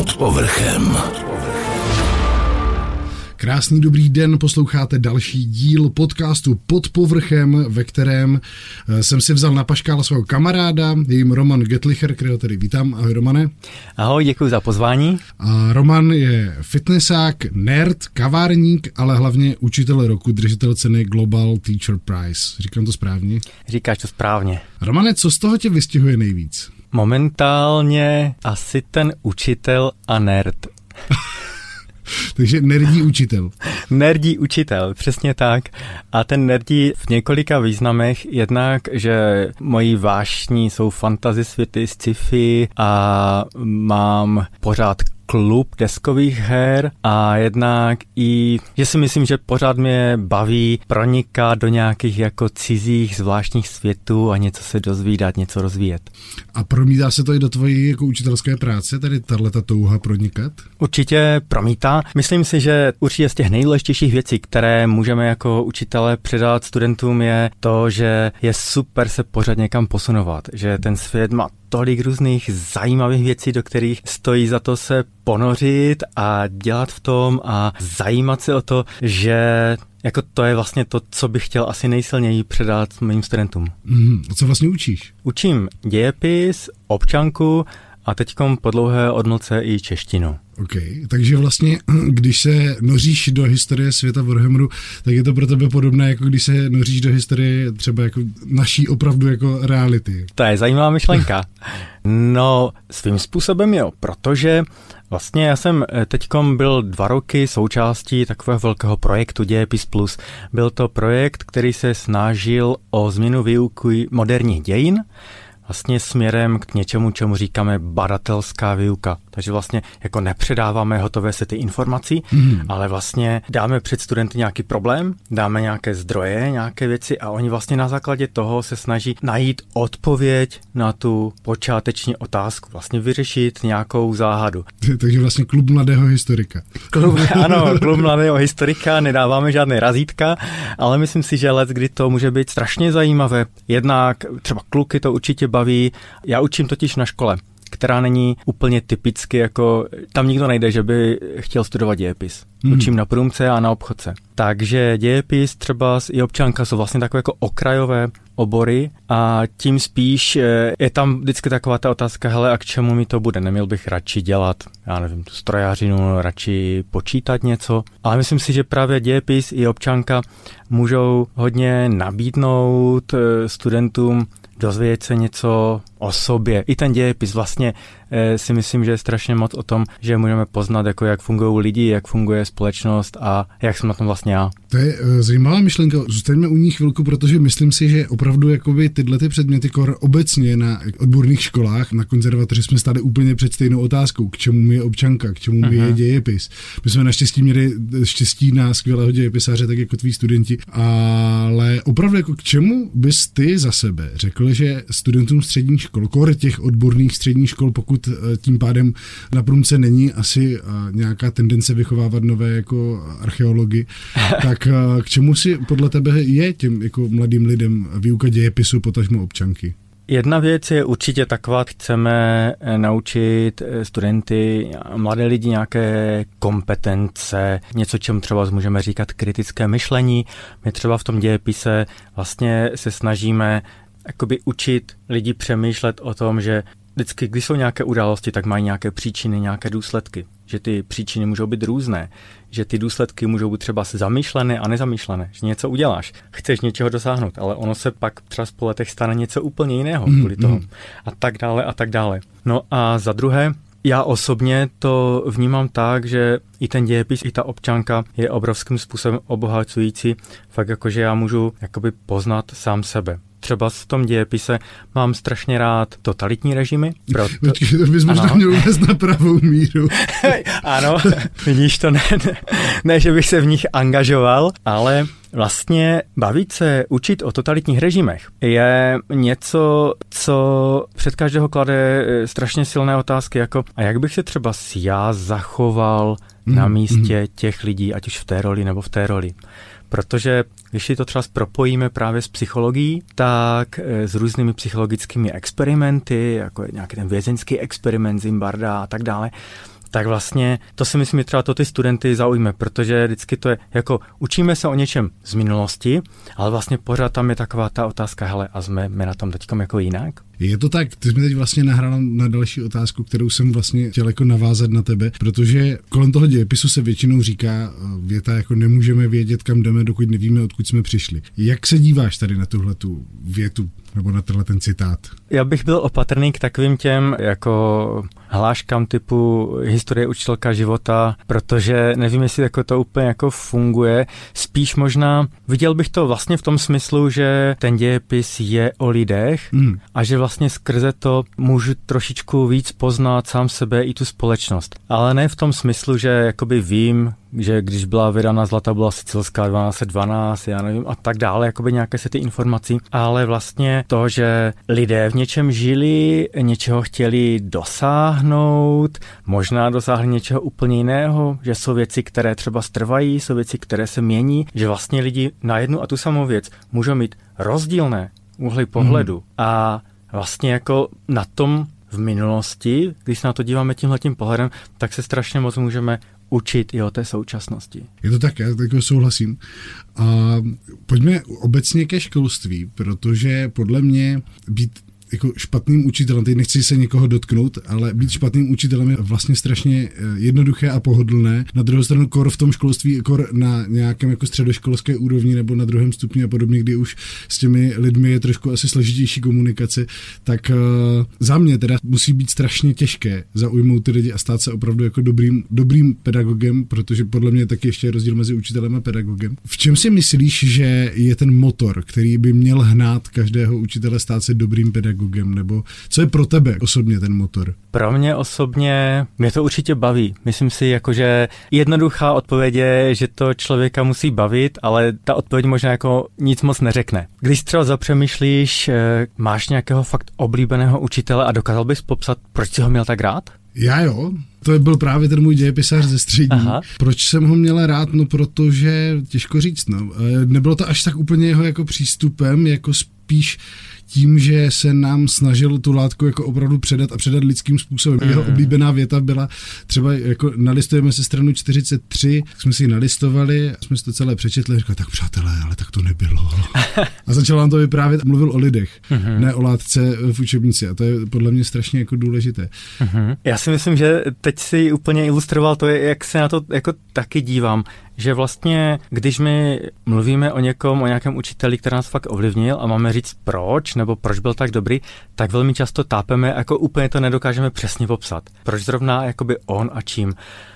Pod povrchem. Krásný dobrý den, posloucháte další díl podcastu Pod povrchem, ve kterém eh, jsem si vzal na paškála svého kamaráda, je jim Roman Getlicher, kterého tady vítám. Ahoj Romane. Ahoj, děkuji za pozvání. A Roman je fitnessák, nerd, kavárník, ale hlavně učitel roku, držitel ceny Global Teacher Prize. Říkám to správně? Říkáš to správně. Romane, co z toho tě vystihuje nejvíc? Momentálně asi ten učitel a nerd. Takže nerdí učitel. Nerdí učitel, přesně tak. A ten nerdí v několika významech. Jednak, že moji vášní jsou fantasy světy, sci-fi a mám pořád klub deskových her a jednak i, že si myslím, že pořád mě baví pronikat do nějakých jako cizích zvláštních světů a něco se dozvídat, něco rozvíjet. A promítá se to i do tvojí jako učitelské práce, tady tato touha pronikat? Určitě promítá. Myslím si, že určitě z těch nejdůležitějších věcí, které můžeme jako učitele předat studentům, je to, že je super se pořád někam posunovat, že ten svět má tolik různých zajímavých věcí, do kterých stojí za to se ponořit a dělat v tom a zajímat se o to, že jako to je vlastně to, co bych chtěl asi nejsilněji předat mým studentům. Mm, a co vlastně učíš? Učím dějepis, občanku a teďkom po dlouhé odmlce i češtinu. OK, takže vlastně, když se noříš do historie světa Warhammeru, tak je to pro tebe podobné, jako když se noříš do historie třeba jako naší opravdu jako reality. To je zajímavá myšlenka. No, svým způsobem jo, protože Vlastně já jsem eh, teďkom byl dva roky součástí takového velkého projektu Dějepis Plus. Byl to projekt, který se snažil o změnu výuky moderních dějin, vlastně směrem k něčemu, čemu říkáme badatelská výuka. Takže vlastně jako nepředáváme hotové sety informací, mm. ale vlastně dáme před studenty nějaký problém, dáme nějaké zdroje, nějaké věci a oni vlastně na základě toho se snaží najít odpověď na tu počáteční otázku, vlastně vyřešit nějakou záhadu. Takže vlastně klub mladého historika. Klub, ano, klub mladého historika, nedáváme žádné razítka, ale myslím si, že let, kdy to může být strašně zajímavé. Jednak třeba kluky to určitě baví. Já učím totiž na škole která není úplně typicky jako, tam nikdo nejde, že by chtěl studovat dějepis. Hmm. Učím na průmce a na obchodce. Takže dějepis třeba i občanka jsou vlastně takové jako okrajové obory a tím spíš eh, je tam vždycky taková ta otázka, hele, a k čemu mi to bude? Neměl bych radši dělat, já nevím, tu strojařinu, radši počítat něco. Ale myslím si, že právě dějepis i občanka můžou hodně nabídnout eh, studentům dozvědět se něco o sobě. I ten dějepis vlastně si myslím, že je strašně moc o tom, že můžeme poznat, jako jak fungují lidi, jak funguje společnost a jak jsem na tom vlastně já. To je e, zajímavá myšlenka. Zůstaňme u ní chvilku, protože myslím si, že opravdu jakoby tyhle ty předměty kor obecně na odborných školách, na konzervatoři jsme stáli úplně před stejnou otázkou, k čemu mi je občanka, k čemu mi je mhm. dějepis. My jsme naštěstí měli štěstí na skvělého dějepisáře, tak jako tví studenti, ale opravdu jako k čemu bys ty za sebe řekl, že studentům středních škol, kor těch odborných středních škol, pokud eh, tím pádem na průmce není asi eh, nějaká tendence vychovávat nové jako archeology, tak eh, k čemu si podle tebe je těm jako mladým lidem výuka dějepisu, potažmo občanky? Jedna věc je určitě taková, chceme naučit studenty, mladé lidi nějaké kompetence, něco, čemu třeba můžeme říkat kritické myšlení. My třeba v tom dějepise vlastně se snažíme jakoby učit lidi přemýšlet o tom, že vždycky, když jsou nějaké události, tak mají nějaké příčiny, nějaké důsledky. Že ty příčiny můžou být různé, že ty důsledky můžou být třeba zamýšlené a nezamýšlené, že něco uděláš, chceš něčeho dosáhnout, ale ono se pak třeba po letech stane něco úplně jiného mm, kvůli toho. Mm. A tak dále a tak dále. No a za druhé, já osobně to vnímám tak, že i ten dějepis, i ta občanka je obrovským způsobem obohacující, fakt jako, že já můžu jakoby poznat sám sebe třeba v tom dějepise mám strašně rád totalitní režimy. Proto... Počkej, to bys možná měl uvést na pravou míru. ano, vidíš to, ne, ne, ne, že bych se v nich angažoval, ale Vlastně bavit se, učit o totalitních režimech je něco, co před každého klade eh, strašně silné otázky, jako a jak bych se třeba já zachoval na místě mm. těch lidí, ať už v té roli nebo v té roli. Protože když si to třeba propojíme právě s psychologií, tak eh, s různými psychologickými experimenty, jako nějaký ten vězeňský experiment Zimbarda a tak dále, tak vlastně to si myslím, že třeba to ty studenty zaujme, protože vždycky to je jako učíme se o něčem z minulosti, ale vlastně pořád tam je taková ta otázka, hele, a jsme my na tom teďkom jako jinak? Je to tak, ty jsi mi teď vlastně nahrál na další otázku, kterou jsem vlastně chtěl jako navázat na tebe, protože kolem toho dějepisu se většinou říká eh, věta jako nemůžeme vědět, kam jdeme, dokud nevíme, odkud jsme přišli. Jak se díváš tady na tuhle tu větu nebo na tenhle ten citát? Já bych byl opatrný k takovým těm jako hláškám typu historie učitelka života, protože nevím, jestli jako to úplně jako funguje. Spíš možná viděl bych to vlastně v tom smyslu, že ten dějepis je o lidech hmm. a že vlastně skrze to můžu trošičku víc poznat sám sebe i tu společnost. Ale ne v tom smyslu, že jakoby vím, že když byla vydána Zlatá byla sicilská 1212, já nevím, a tak dále, jakoby nějaké se ty informací, ale vlastně to, že lidé v něčem žili, něčeho chtěli dosáhnout, možná dosáhli něčeho úplně jiného, že jsou věci, které třeba strvají, jsou věci, které se mění, že vlastně lidi na jednu a tu samou věc můžou mít rozdílné úhly pohledu hmm. a vlastně jako na tom v minulosti, když se na to díváme tímhletím pohledem, tak se strašně moc můžeme učit i o té současnosti. Je to tak, já tak souhlasím. A pojďme obecně ke školství, protože podle mě být jako špatným učitelem, teď nechci se někoho dotknout, ale být špatným učitelem je vlastně strašně eh, jednoduché a pohodlné. Na druhou stranu kor v tom školství, kor na nějakém jako středoškolské úrovni nebo na druhém stupni a podobně, kdy už s těmi lidmi je trošku asi složitější komunikace, tak uh, za mě teda musí být strašně těžké zaujmout ty lidi a stát se opravdu jako dobrým, dobrým pedagogem, protože podle mě taky ještě je rozdíl mezi učitelem a pedagogem. V čem si myslíš, že je ten motor, který by měl hnát každého učitele stát se dobrým pedagogem? Pedagogem, nebo co je pro tebe osobně ten motor? Pro mě osobně mě to určitě baví. Myslím si, jako, že jednoduchá odpověď je, že to člověka musí bavit, ale ta odpověď možná jako nic moc neřekne. Když třeba zapřemýšlíš, eh, máš nějakého fakt oblíbeného učitele a dokázal bys popsat, proč si ho měl tak rád? Já jo, to byl právě ten můj dějepisář ze střední. Aha. Proč jsem ho měla rád? No protože, těžko říct, no. Eh, nebylo to až tak úplně jeho jako přístupem, jako spíš tím, že se nám snažil tu látku jako opravdu předat a předat lidským způsobem. Jeho oblíbená věta byla třeba jako nalistujeme se stranu 43, jsme si ji nalistovali, jsme si to celé přečetli a říkali, tak přátelé, ale tak to nebylo. a začal nám to vyprávět, mluvil o lidech, mm-hmm. ne o látce v učebnici a to je podle mě strašně jako důležité. Mm-hmm. Já si myslím, že teď si úplně ilustroval to, jak se na to jako taky dívám, že vlastně, když my mluvíme o někom, o nějakém učiteli, který nás fakt ovlivnil a máme říct proč, nebo proč byl tak dobrý, tak velmi často tápeme, jako úplně to nedokážeme přesně popsat. Proč zrovna jakoby on a čím.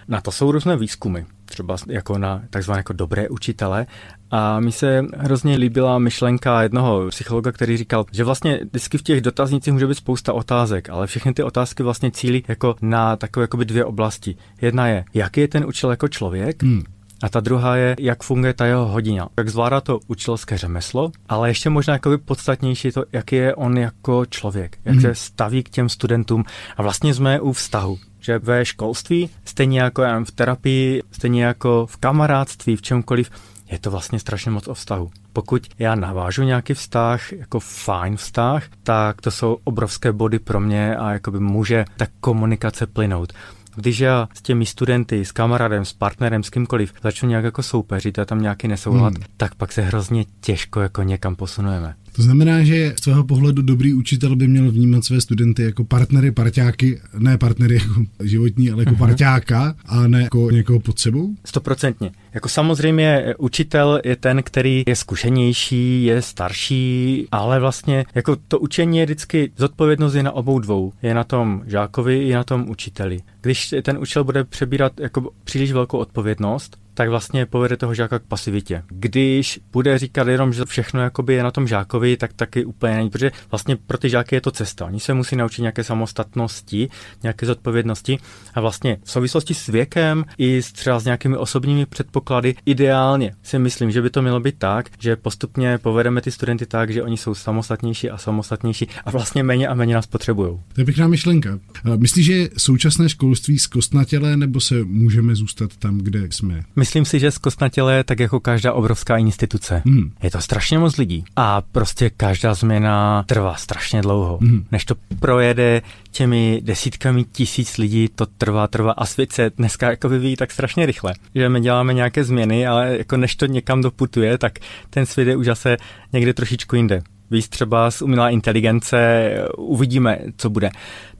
Na to jsou různé výzkumy, třeba jako na takzvané jako dobré učitele. A mi se hrozně líbila myšlenka jednoho psychologa, který říkal, že vlastně vždycky v těch dotaznicích může být spousta otázek, ale všechny ty otázky vlastně cílí jako na takové jakoby dvě oblasti. Jedna je, jaký je ten učitel jako člověk, hmm. A ta druhá je, jak funguje ta jeho hodina. Jak zvládá to učitelské řemeslo, ale ještě možná jako podstatnější to, jak je on jako člověk, jak mm. se staví k těm studentům. A vlastně jsme u vztahu že ve školství, stejně jako v terapii, stejně jako v kamarádství, v čemkoliv, je to vlastně strašně moc o vztahu. Pokud já navážu nějaký vztah, jako fajn vztah, tak to jsou obrovské body pro mě a jakoby může ta komunikace plynout. Když já s těmi studenty, s kamarádem, s partnerem, s kýmkoliv začnu nějak jako soupeřit a tam nějaký nesoulad, hmm. tak pak se hrozně těžko jako někam posunujeme. To znamená, že z tvého pohledu dobrý učitel by měl vnímat své studenty jako partnery, parťáky, ne partnery jako životní, ale jako uh-huh. parťáka a ne jako někoho pod sebou? Stoprocentně. Jako samozřejmě učitel je ten, který je zkušenější, je starší, ale vlastně jako to učení je vždycky, zodpovědnost je na obou dvou. Je na tom žákovi i na tom učiteli. Když ten učitel bude přebírat jako příliš velkou odpovědnost, tak vlastně povede toho žáka k pasivitě. Když bude říkat jenom, že všechno jakoby je na tom žákovi, tak taky úplně není, protože vlastně pro ty žáky je to cesta. Oni se musí naučit nějaké samostatnosti, nějaké zodpovědnosti a vlastně v souvislosti s věkem i třeba s nějakými osobními předpoklady ideálně si myslím, že by to mělo být tak, že postupně povedeme ty studenty tak, že oni jsou samostatnější a samostatnější a vlastně méně a méně nás potřebují. To je pěkná myšlenka. Myslíš, že současné školství zkostnatělé nebo se můžeme zůstat tam, kde jsme? Myslím si, že zkostnatěle je tak jako každá obrovská instituce. Hmm. Je to strašně moc lidí a prostě každá změna trvá strašně dlouho. Hmm. Než to projede těmi desítkami tisíc lidí, to trvá, trvá a svět se dneska jako vyvíjí tak strašně rychle, že my děláme nějaké změny, ale jako než to někam doputuje, tak ten svět je už zase někde trošičku jinde víc třeba z umělá inteligence, uvidíme, co bude.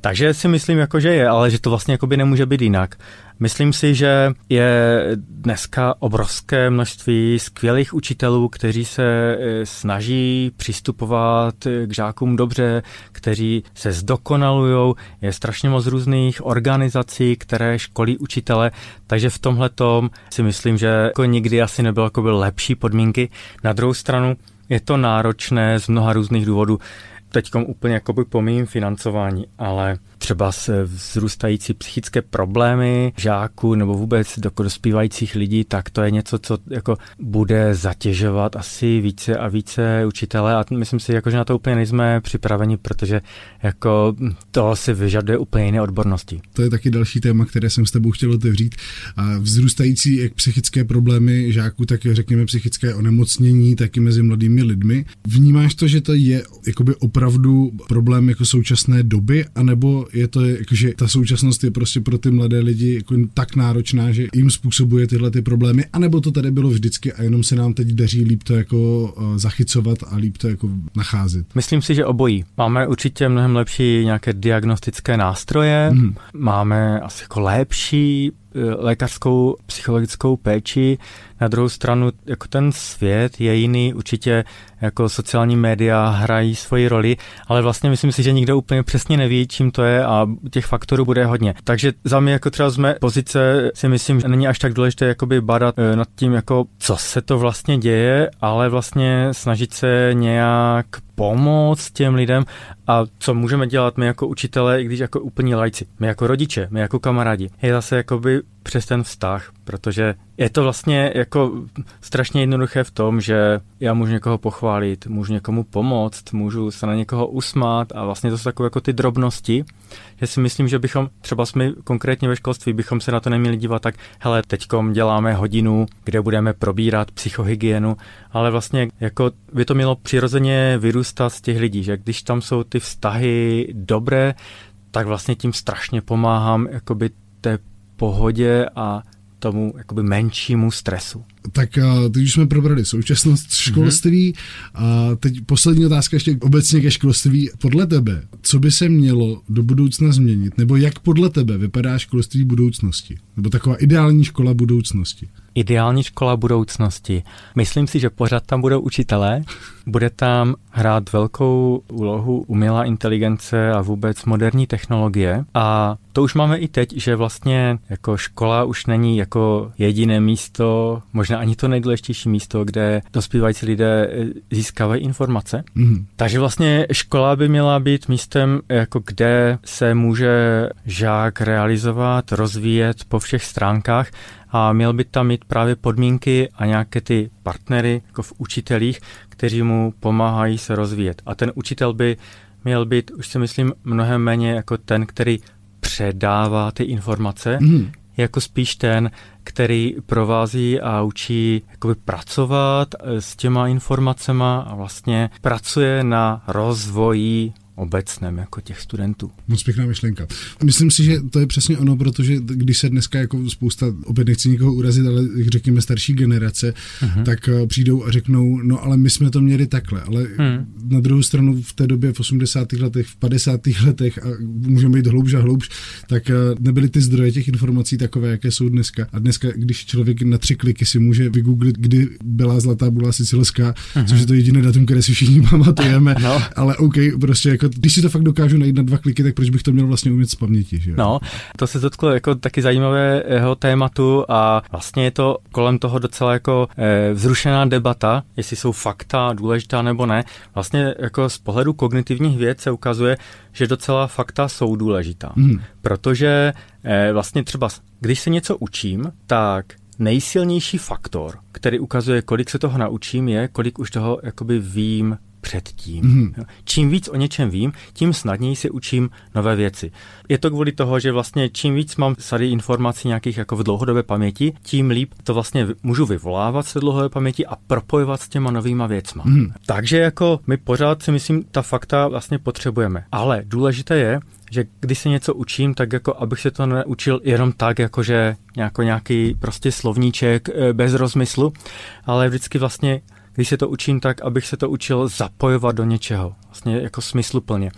Takže si myslím, jako, že je, ale že to vlastně by nemůže být jinak. Myslím si, že je dneska obrovské množství skvělých učitelů, kteří se e, snaží přistupovat k žákům dobře, kteří se zdokonalují. Je strašně moc různých organizací, které školí učitele, takže v tomhle si myslím, že jako nikdy asi nebylo jako lepší podmínky. Na druhou stranu je to náročné z mnoha různých důvodů. Teď úplně jakoby pomím financování, ale třeba s vzrůstající psychické problémy žáků nebo vůbec dospívajících lidí, tak to je něco, co jako bude zatěžovat asi více a více učitele a myslím si, jako, že na to úplně nejsme připraveni, protože jako to si vyžaduje úplně jiné odbornosti. To je taky další téma, které jsem s tebou chtěl otevřít. Vzrůstající jak psychické problémy žáků, tak řekněme psychické onemocnění, taky mezi mladými lidmi. Vnímáš to, že to je jakoby opravdu problém jako současné doby, anebo je to, že ta současnost je prostě pro ty mladé lidi jako tak náročná, že jim způsobuje tyhle ty problémy, anebo to tady bylo vždycky a jenom se nám teď daří líp to jako eh, zachycovat a líp to jako nacházet. Myslím si, že obojí. Máme určitě mnohem lepší nějaké diagnostické nástroje, mm. máme asi jako lepší Eh, lékařskou psychologickou péči. Na druhou stranu, jako ten svět je jiný, určitě jako sociální média hrají svoji roli, ale vlastně myslím si, že nikdo úplně přesně neví, čím to je a těch faktorů bude hodně. Takže za mě jako třeba z mé pozice si myslím, že není až tak důležité jakoby badat eh, nad tím, jako co se to vlastně děje, ale vlastně snažit se nějak pomoct těm lidem a co můžeme dělat my jako učitelé, i když jako úplní lajci, my jako rodiče, my jako kamarádi, je zase jakoby přes ten vztah, protože je to vlastně jako strašně jednoduché v tom, že já můžu někoho pochválit, můžu někomu pomoct, můžu se na někoho usmát a vlastně to jsou takové jako ty drobnosti, že si myslím, že bychom třeba jsme konkrétně ve školství bychom se na to neměli dívat tak, hele, teďkom děláme hodinu, kde budeme probírat psychohygienu, ale vlastně jako by to mělo přirozeně vyrůstat z těch lidí, že když tam jsou ty vztahy dobré, tak vlastně tím strašně pomáhám jakoby té pohodě a tomu jakoby menšímu stresu. Tak teď už jsme probrali současnost školství mm-hmm. a teď poslední otázka ještě obecně ke školství. Podle tebe, co by se mělo do budoucna změnit, nebo jak podle tebe vypadá školství budoucnosti? Nebo taková ideální škola budoucnosti? Ideální škola budoucnosti. Myslím si, že pořád tam budou učitelé, bude tam hrát velkou úlohu umělá inteligence a vůbec moderní technologie a to už máme i teď, že vlastně jako škola už není jako jediné místo, možná ani to nejdůležitější místo, kde dospívající lidé eh, získávají informace. Mm. Takže vlastně škola by měla být místem, jako kde se může žák realizovat, rozvíjet po všech stránkách a měl by tam mít právě podmínky a nějaké ty partnery jako v učitelích, kteří mu pomáhají se rozvíjet. A ten učitel by měl být, už si myslím, mnohem méně jako ten, který předává ty informace, mm. jako spíš ten, který provází a učí jakoby pracovat s těma informacema a vlastně pracuje na rozvoji obecném jako těch studentů. Moc pěkná myšlenka. Myslím si, že to je přesně ono, protože když se dneska jako spousta, opět nechci nikoho urazit, ale řekněme starší generace, uh-huh. tak eh, přijdou a řeknou, no ale my jsme to měli takhle, ale uh-huh. na druhou stranu v té době v 80. letech, v 50. letech a můžeme jít hloubš a hloubš, tak eh, nebyly ty zdroje těch informací takové, jaké jsou dneska. A dneska, když člověk na tři kliky si může vygooglit, kdy byla zlatá bula sicilská, uh-huh. což je to jediné datum, které si všichni pamatujeme, no. ale OK, prostě jako jako, když si to fakt dokážu najít na dva kliky, tak proč bych to měl vlastně umět z paměti, že? No, to se dotklo jako taky zajímavého tématu a vlastně je to kolem toho docela jako e, vzrušená debata, jestli jsou fakta důležitá nebo ne. Vlastně jako z pohledu kognitivních věd se ukazuje, že docela fakta jsou důležitá, hmm. protože e, vlastně třeba, když se něco učím, tak nejsilnější faktor, který ukazuje, kolik se toho naučím, je, kolik už toho jakoby vím předtím. Mm-hmm. Čím víc o něčem vím, tím snadněji si učím nové věci. Je to kvůli toho, že vlastně čím víc mám sady informací nějakých jako v dlouhodobé paměti, tím líp to vlastně můžu vyvolávat z dlouhodobé paměti a propojovat s těma novýma věcma. Mm. Takže jako my pořád si myslím, ta fakta vlastně potřebujeme. Ale důležité je, že když se něco učím, tak jako abych se to neučil jenom tak, jakože jako nějaký prostě slovníček eh, bez rozmyslu, ale vždycky vlastně když se to učím tak, abych se to učil zapojovat do něčeho, vlastně jako smysluplně.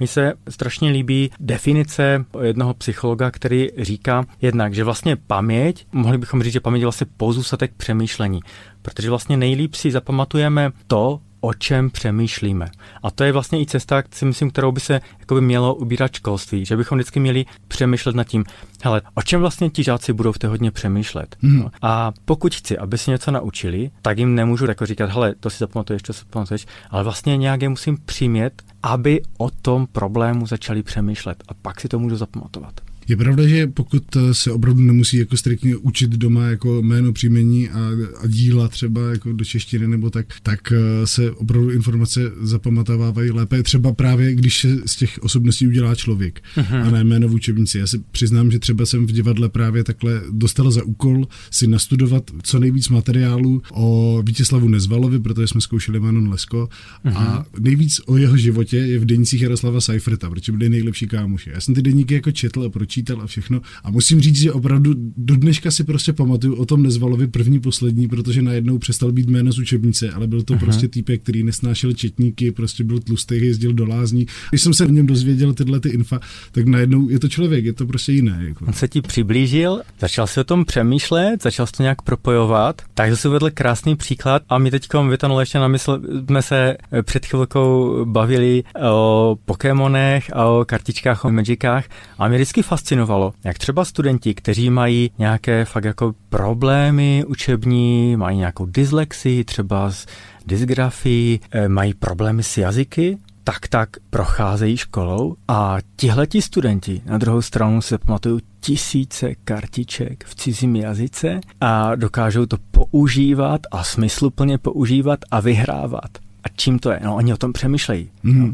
Mi se strašně líbí definice jednoho psychologa, který říká jednak, že vlastně paměť, mohli bychom říct, že paměť je vlastně pozůstatek přemýšlení, protože vlastně nejlíp si zapamatujeme to, o čem přemýšlíme. A to je vlastně i cesta, si myslím, kterou by se by mělo ubírat školství, že bychom vždycky měli přemýšlet nad tím, hele, o čem vlastně ti žáci budou v té hodně přemýšlet. Hmm. No. A pokud chci, aby si něco naučili, tak jim nemůžu jako říkat, hele, to si zapamatuješ, to si pamatuješ, ale vlastně nějak je musím přimět, aby o tom problému začali přemýšlet a pak si to můžu zapamatovat. Je pravda, že pokud se opravdu nemusí jako striktně učit doma jako jméno, příjmení a, a díla třeba jako do češtiny nebo tak, tak eh, se opravdu informace zapamatovávají lépe. Třeba právě, když se z těch osobností udělá člověk uh-huh. a ne jméno v učebnici. Já se přiznám, že třeba jsem v divadle právě takhle dostal za úkol si nastudovat co nejvíc materiálu o Vítězslavu Nezvalovi, protože jsme zkoušeli Manon Lesko uh-huh. a nejvíc o jeho životě je v denících Jaroslava Seiferta, protože byli nejlepší kámoši. Já jsem ty deníky jako četl a proč počítal a všechno. A musím říct, že opravdu do dneška si prostě pamatuju o tom Nezvalovi první, poslední, protože najednou přestal být jméno z učebnice, ale byl to Aha. prostě týpek, který nesnášel četníky, prostě byl tlustý, jezdil do lázní. Když jsem se o něm dozvěděl tyhle ty infa, tak najednou je to člověk, je to prostě jiné. Jako. On se ti přiblížil, začal si o tom přemýšlet, začal si to nějak propojovat, takže si vedl krásný příklad a my teď vytanul ještě na mysl, jsme se před chvilkou bavili o Pokémonech a o kartičkách, o Magicách a mě vždycky fascinuje fascinovalo, jak třeba studenti, kteří mají nějaké fakt jako problémy učební, mají nějakou dyslexii, třeba s dysgrafií, eh, mají problémy s jazyky, tak tak procházejí školou a tihleti studenti na druhou stranu se pamatují tisíce kartiček v cizím jazyce a dokážou to používat a smysluplně používat a vyhrávat. A čím to je? No, oni o tom přemýšlejí. Mm. No.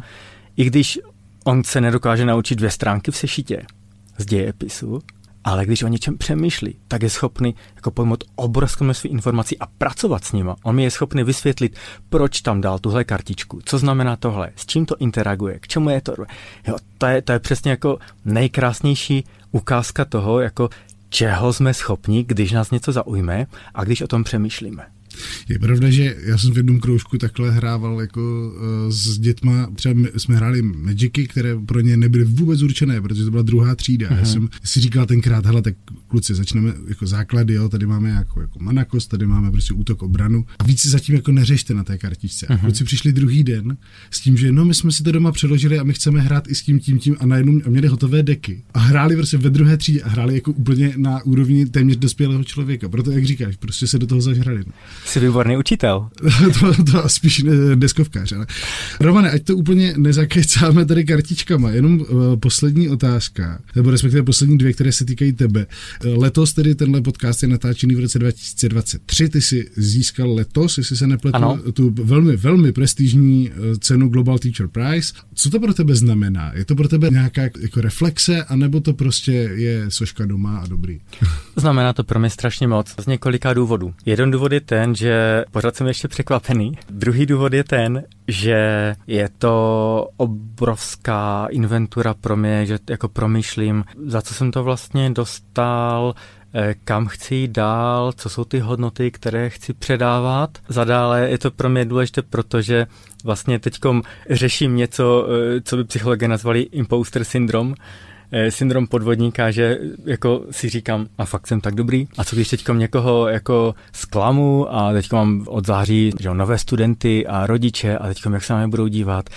I když on se nedokáže naučit dvě stránky v sešitě, z dějepisu, ale když o něčem přemýšlí, tak je schopný jako pojmout obrovské množství informací a pracovat s nima. On mi je schopný vysvětlit, proč tam dal tuhle kartičku, co znamená tohle, s čím to interaguje, k čemu je to. Jo, to, je, to je přesně jako nejkrásnější ukázka toho, jako čeho jsme schopni, když nás něco zaujme a když o tom přemýšlíme. Je pravda, že já jsem v jednom kroužku takhle hrával jako uh, s dětma, třeba jsme hráli Magicy, které pro ně nebyly vůbec určené, protože to byla druhá třída. Uh-huh. Já mhm. jsem si říkal tenkrát, hele, tak kluci, začneme jako základy, jo, tady máme jako, jako manakos, tady máme prostě útok obranu a víc si zatím jako neřešte na té kartičce. Uh-huh. Kluci přišli druhý den s tím, že no, my jsme si to doma přeložili a my chceme hrát i s tím, tím, tím a najednou a měli hotové deky. A hráli prostě ve druhé třídě a hráli jako úplně na úrovni téměř dospělého člověka. Proto, jak říkáš, prostě se do toho zažrali. No. Jsi výborný učitel. to, to spíš deskovkář, ale. Romane, ať to úplně nezakecáme tady kartičkama, jenom uh, poslední otázka, nebo respektive poslední dvě, které se týkají tebe. Uh, letos tedy tenhle podcast je natáčený v roce 2023, ty jsi získal letos, jestli se nepletu, ano. tu velmi, velmi prestižní uh, cenu Global Teacher Prize. Co to pro tebe znamená? Je to pro tebe nějaká jako reflexe, anebo to prostě je soška doma a dobrý? Znamená to pro mě strašně moc z několika důvodů. Jeden důvod je ten, že pořád jsem ještě překvapený. Druhý důvod je ten, že je to obrovská inventura pro mě, že jako promýšlím, za co jsem to vlastně dostal, eh, kam chci jít dál, co jsou ty hodnoty, které chci předávat. Zadále je to pro mě důležité, protože vlastně teďkom řeším něco, eh, co by psychologé nazvali imposter syndrom, Eh, syndrom podvodníka, že jako si říkám, a fakt jsem tak dobrý. A co když teďkom někoho jako zklamu a teď mám od září že nové studenty a rodiče a teďkom jak se na mě budou dívat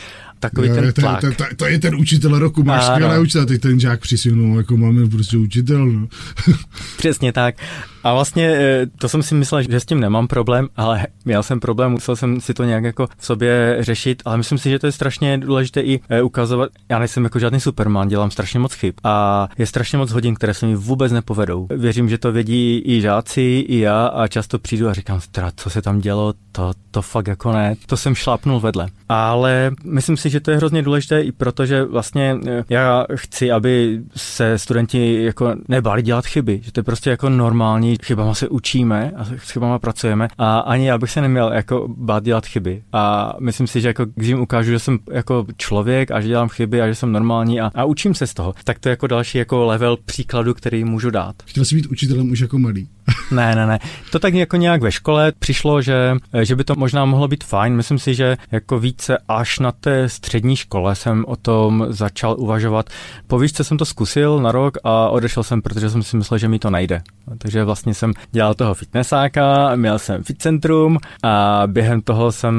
takový jo, ten tlak. To, to, to, to, je ten učitel roku, máš skvělé učitel, teď ten žák přisunul, jako máme prostě učitel. No. Přesně tak. A vlastně eh, to jsem si myslel, že s tím nemám problém, ale měl jsem problém, musel jsem si to nějak jako v sobě řešit, ale myslím si, že to je strašně důležité i eh, ukazovat. Já nejsem jako žádný superman, dělám strašně moc chyb a je strašně moc hodin, které se mi vůbec nepovedou. Věřím, že to vědí i žáci, i já a často přijdu a říkám, teda, co se tam dělo, to, to fakt jako ne, to jsem šlápnul vedle. Ale myslím si, že to je hrozně důležité i proto, že vlastně eh, já chci, aby se studenti jako nebáli dělat chyby, že to je prostě jako normální chybama se učíme a s chybama pracujeme a ani já bych se neměl jako bát dělat chyby. A myslím si, že jako, když jim ukážu, že jsem jako člověk a že dělám chyby a že jsem normální a, a učím se z toho, tak to je jako další jako level příkladu, který můžu dát. Chtěl jsi být učitelem už jako malý? ne, ne, ne. To tak jako nějak ve škole přišlo, že, že by to možná mohlo být fajn. Myslím si, že jako více až na té střední škole jsem o tom začal uvažovat. Po výšce jsem to zkusil na rok a odešel jsem, protože jsem si myslel, že mi to nejde. Takže vlastně jsem dělal toho fitnessáka, měl jsem fit centrum a během toho jsem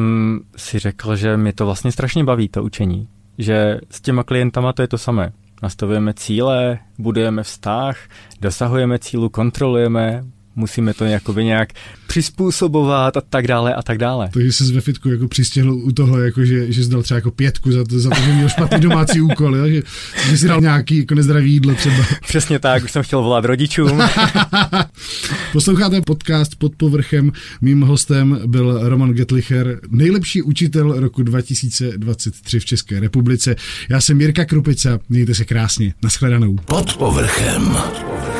si řekl, že mi to vlastně strašně baví, to učení. Že s těma klientama to je to samé. Nastavujeme cíle, budujeme vztah, dosahujeme cílu, kontrolujeme, musíme to jakoby nějak přizpůsobovat a tak dále a tak dále. Takže jsi ve fitku jako přistihl u toho, jako že, že jsi dal třeba jako pětku za to, za to že měl špatný domácí úkol, jo? Že, že jsi dal nějaký jako nezdravý jídlo třeba. Přesně tak, už jsem chtěl volat rodičům. Posloucháte podcast pod povrchem. Mým hostem byl Roman Getlicher, nejlepší učitel roku 2023 v České republice. Já jsem Jirka Krupica, mějte se krásně. Naschledanou. Pod povrchem. Pod povrchem.